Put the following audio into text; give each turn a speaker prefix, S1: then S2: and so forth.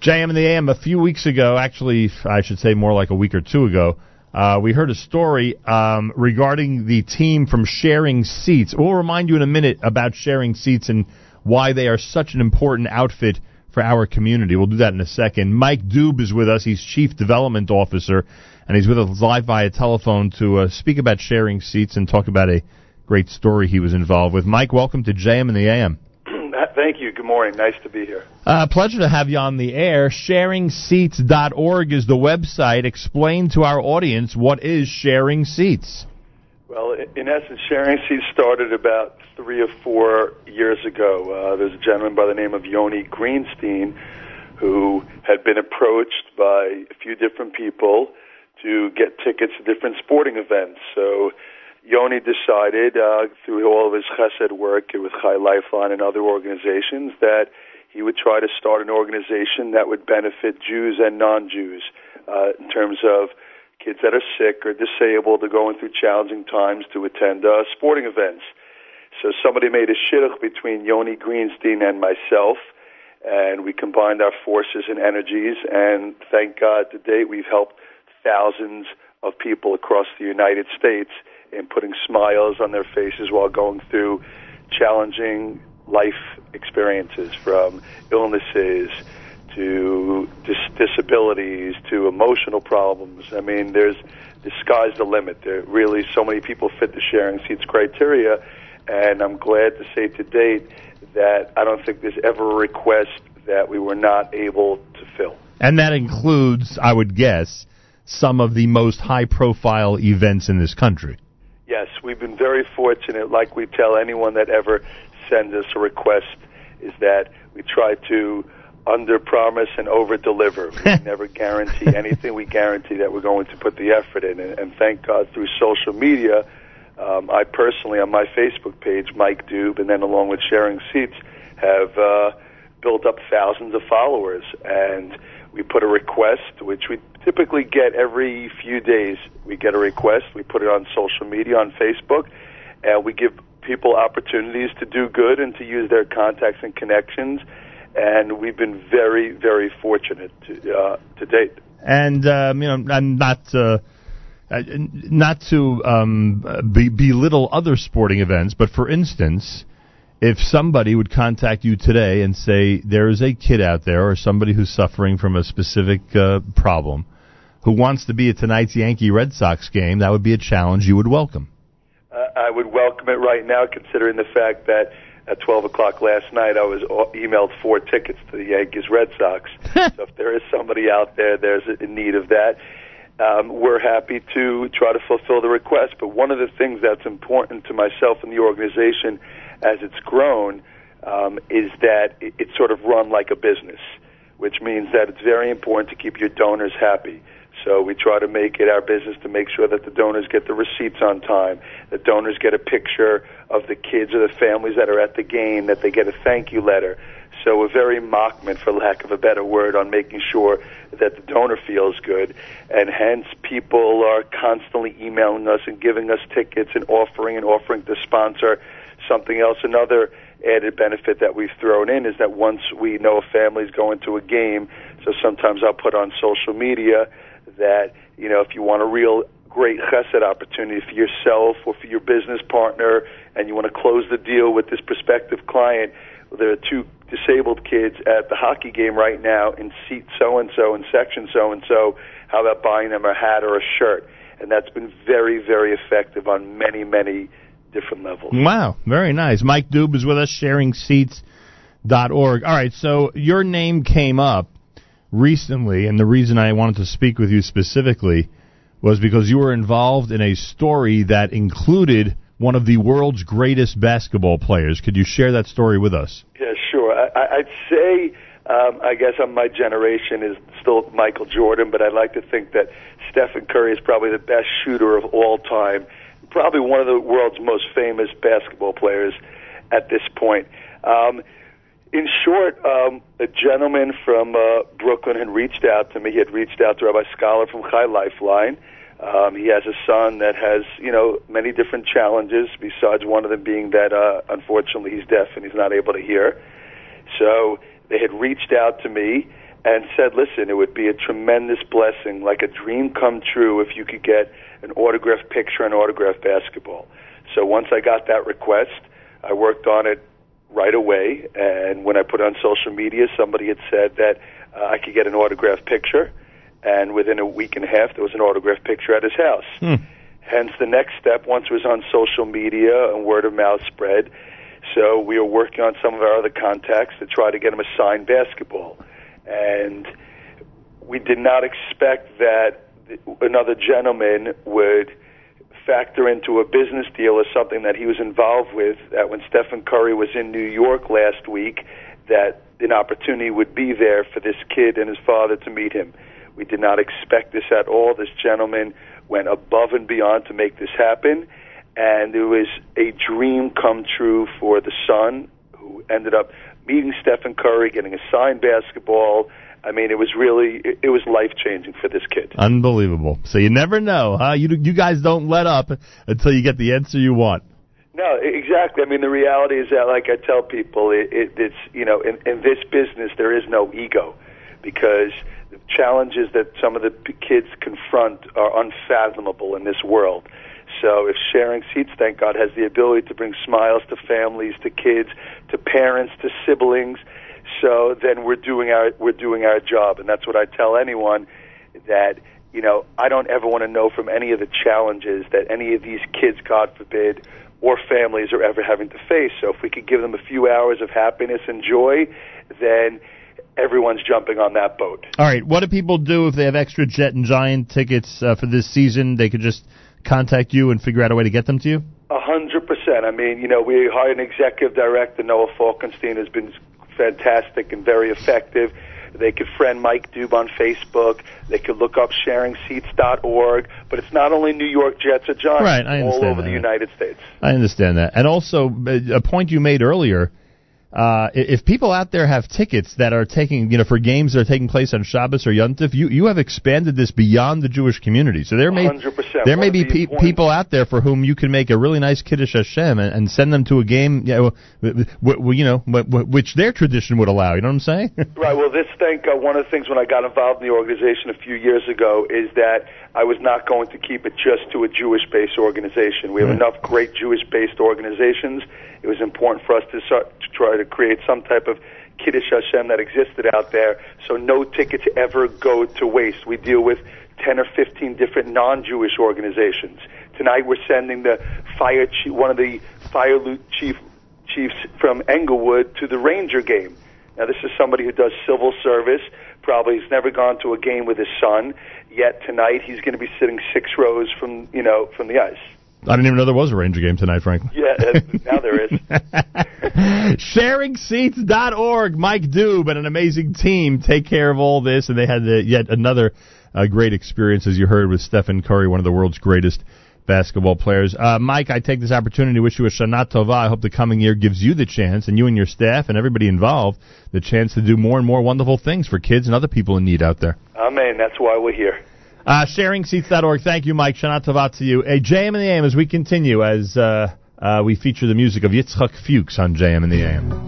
S1: JM in the AM, a few weeks ago, actually, I should say more like a week or two ago, uh, we heard a story um, regarding the team from Sharing Seats. We'll remind you in a minute about Sharing Seats and why they are such an important outfit for our community. We'll do that in a second. Mike Dube is with us. He's Chief Development Officer, and he's with us live via telephone to uh, speak about Sharing Seats and talk about a great story he was involved with. Mike, welcome to JM in the AM.
S2: Thank you. Good morning. Nice to be here.
S1: Uh, pleasure to have you on the air. SharingSeats.org is the website. Explain to our audience what is Sharing Seats.
S2: Well, in essence, Sharing Seats started about three or four years ago. Uh, there's a gentleman by the name of Yoni Greenstein who had been approached by a few different people to get tickets to different sporting events. So Yoni decided, uh, through all of his chesed work with Chai Lifeline and other organizations, that he would try to start an organization that would benefit Jews and non-Jews uh, in terms of kids that are sick or disabled or going through challenging times to attend uh, sporting events. So somebody made a shidduch between Yoni Greenstein and myself, and we combined our forces and energies, and thank God to date we've helped thousands of people across the United States – and putting smiles on their faces while going through challenging life experiences from illnesses to dis- disabilities to emotional problems. I mean, there's the sky's the limit. There really so many people fit the sharing seats criteria, and I'm glad to say to date that I don't think there's ever a request that we were not able to fill.
S1: And that includes, I would guess, some of the most high profile events in this country.
S2: Yes, we've been very fortunate. Like we tell anyone that ever sends us a request, is that we try to under promise and over deliver. We never guarantee anything. We guarantee that we're going to put the effort in. And, and thank God through social media, um, I personally on my Facebook page, Mike Dube, and then along with Sharing Seats, have uh, built up thousands of followers. And we put a request, which we typically get every few days. We get a request, we put it on social media, on Facebook, and we give people opportunities to do good and to use their contacts and connections. And we've been very, very fortunate to, uh, to date.
S1: And um, you know, I'm not. Uh, uh not to um, be, belittle other sporting events, but for instance, if somebody would contact you today and say there is a kid out there or somebody who's suffering from a specific uh, problem who wants to be at tonight's Yankee Red Sox game, that would be a challenge you would welcome.
S2: Uh, I would welcome it right now, considering the fact that at 12 o'clock last night I was emailed four tickets to the Yankees Red Sox. so if there is somebody out there there's in need of that, um, we're happy to try to fulfill the request. But one of the things that's important to myself and the organization as it's grown um, is that it, it's sort of run like a business, which means that it's very important to keep your donors happy. So we try to make it our business to make sure that the donors get the receipts on time, that donors get a picture of the kids or the families that are at the game, that they get a thank you letter. So we're very makpid, for lack of a better word, on making sure that the donor feels good, and hence people are constantly emailing us and giving us tickets and offering and offering to sponsor something else. Another added benefit that we've thrown in is that once we know a family's going to a game, so sometimes I'll put on social media that, you know, if you want a real great chesed opportunity for yourself or for your business partner and you want to close the deal with this prospective client, there are two disabled kids at the hockey game right now in seat so and so and section so and so. How about buying them a hat or a shirt? And that's been very, very effective on many, many different levels.
S1: Wow, very nice. Mike Dube is with us, sharingseats.org. All right, so your name came up recently, and the reason I wanted to speak with you specifically was because you were involved in a story that included one of the world's greatest basketball players. Could you share that story with us?
S2: Yeah, sure. I, I'd say, um, I guess my generation is still Michael Jordan, but I'd like to think that Stephen Curry is probably the best shooter of all time probably one of the world's most famous basketball players at this point. Um, in short, um, a gentleman from uh, Brooklyn had reached out to me. He had reached out to Rabbi Scholar from Chai Lifeline. Um, he has a son that has, you know, many different challenges. Besides one of them being that, uh, unfortunately, he's deaf and he's not able to hear. So they had reached out to me, and said, "Listen, it would be a tremendous blessing, like a dream come true, if you could get an autographed picture and autographed basketball." So once I got that request, I worked on it right away. And when I put it on social media, somebody had said that uh, I could get an autographed picture. And within a week and a half, there was an autographed picture at his house.
S1: Hmm.
S2: Hence, the next step, once it was on social media and word of mouth spread, so we were working on some of our other contacts to try to get him a signed basketball. And we did not expect that another gentleman would factor into a business deal or something that he was involved with that when Stephen Curry was in New York last week that an opportunity would be there for this kid and his father to meet him. We did not expect this at all. This gentleman went above and beyond to make this happen and it was a dream come true for the son who ended up meeting Stephen Curry, getting a signed basketball. I mean, it was really it, was life changing for this kid.
S1: Unbelievable. So you never know, huh? You you guys don't let up until you get the answer you want.
S2: No, exactly. I mean, the reality is that, like I tell people, it, it, it's you know, in, in this business there is no ego because the challenges that some of the p- kids confront are unfathomable in this world. So if sharing seats, thank God, has the ability to bring smiles to families, to kids, to parents, to siblings, so then we're doing our we're doing our job, and that's what I tell anyone that you know I don't ever want to know from any of the challenges that any of these kids, God forbid, or families are ever having to face. So if we could give them a few hours of happiness and joy, then everyone's jumping on that boat.
S1: All right, what do people do if they have extra Jet and Giant tickets uh, for this season? They could just contact you and figure out a way to get them to you?
S2: A hundred percent. I mean, you know, we hired an executive director, Noah Falkenstein, has been fantastic and very effective. They could friend Mike Dube on Facebook. They could look up sharingseats.org. But it's not only New York Jets or Giants.
S1: Right, I understand
S2: all over
S1: that.
S2: the United States.
S1: I understand that. And also, uh, a point you made earlier uh, if people out there have tickets that are taking, you know, for games that are taking place on Shabbos or Yontif, you, you have expanded this beyond the Jewish community. So there may
S2: 100%.
S1: there may be pe- people out there for whom you can make a really nice kiddush Hashem and, and send them to a game, you know, w- w- you know, w- w- which their tradition would allow. You know what I'm saying?
S2: Right. Well, this thing, uh, one of the things when I got involved in the organization a few years ago is that I was not going to keep it just to a Jewish-based organization. We have
S1: Right.
S2: enough great Jewish-based organizations. It was important for us to, start, to try to create some type of Kiddush Hashem that existed out there, so no tickets ever go to waste. We deal with 10 or 15 different non-Jewish organizations. Tonight we're sending the fire chief, one of the fire loot chief chiefs from Englewood to the Ranger game. Now, this is somebody who does civil service. Probably has never gone to a game with his son. Yet tonight he's going to be sitting six rows from you know from the ice.
S1: I didn't even know there was a Ranger game tonight, frankly.
S2: Yeah, uh, now there is.
S1: SharingSeats.org. Mike Dube and an amazing team take care of all this, and they had yet another uh, great experience, as you heard, with Stephen Curry, one of the world's greatest basketball players. Uh, Mike, I take this opportunity to wish you a Shana Tova. I hope the coming year gives you the chance, and you and your staff and everybody involved, the chance to do more and more wonderful things for kids and other people in need out there.
S2: Amen. That's why we're here.
S1: Uh, SharingSeats.org. Thank you, Mike. Shana Tova to you. A JM in the AM as we continue, as uh, uh, we feature the music of Yitzchak Fuchs on JM in the AM.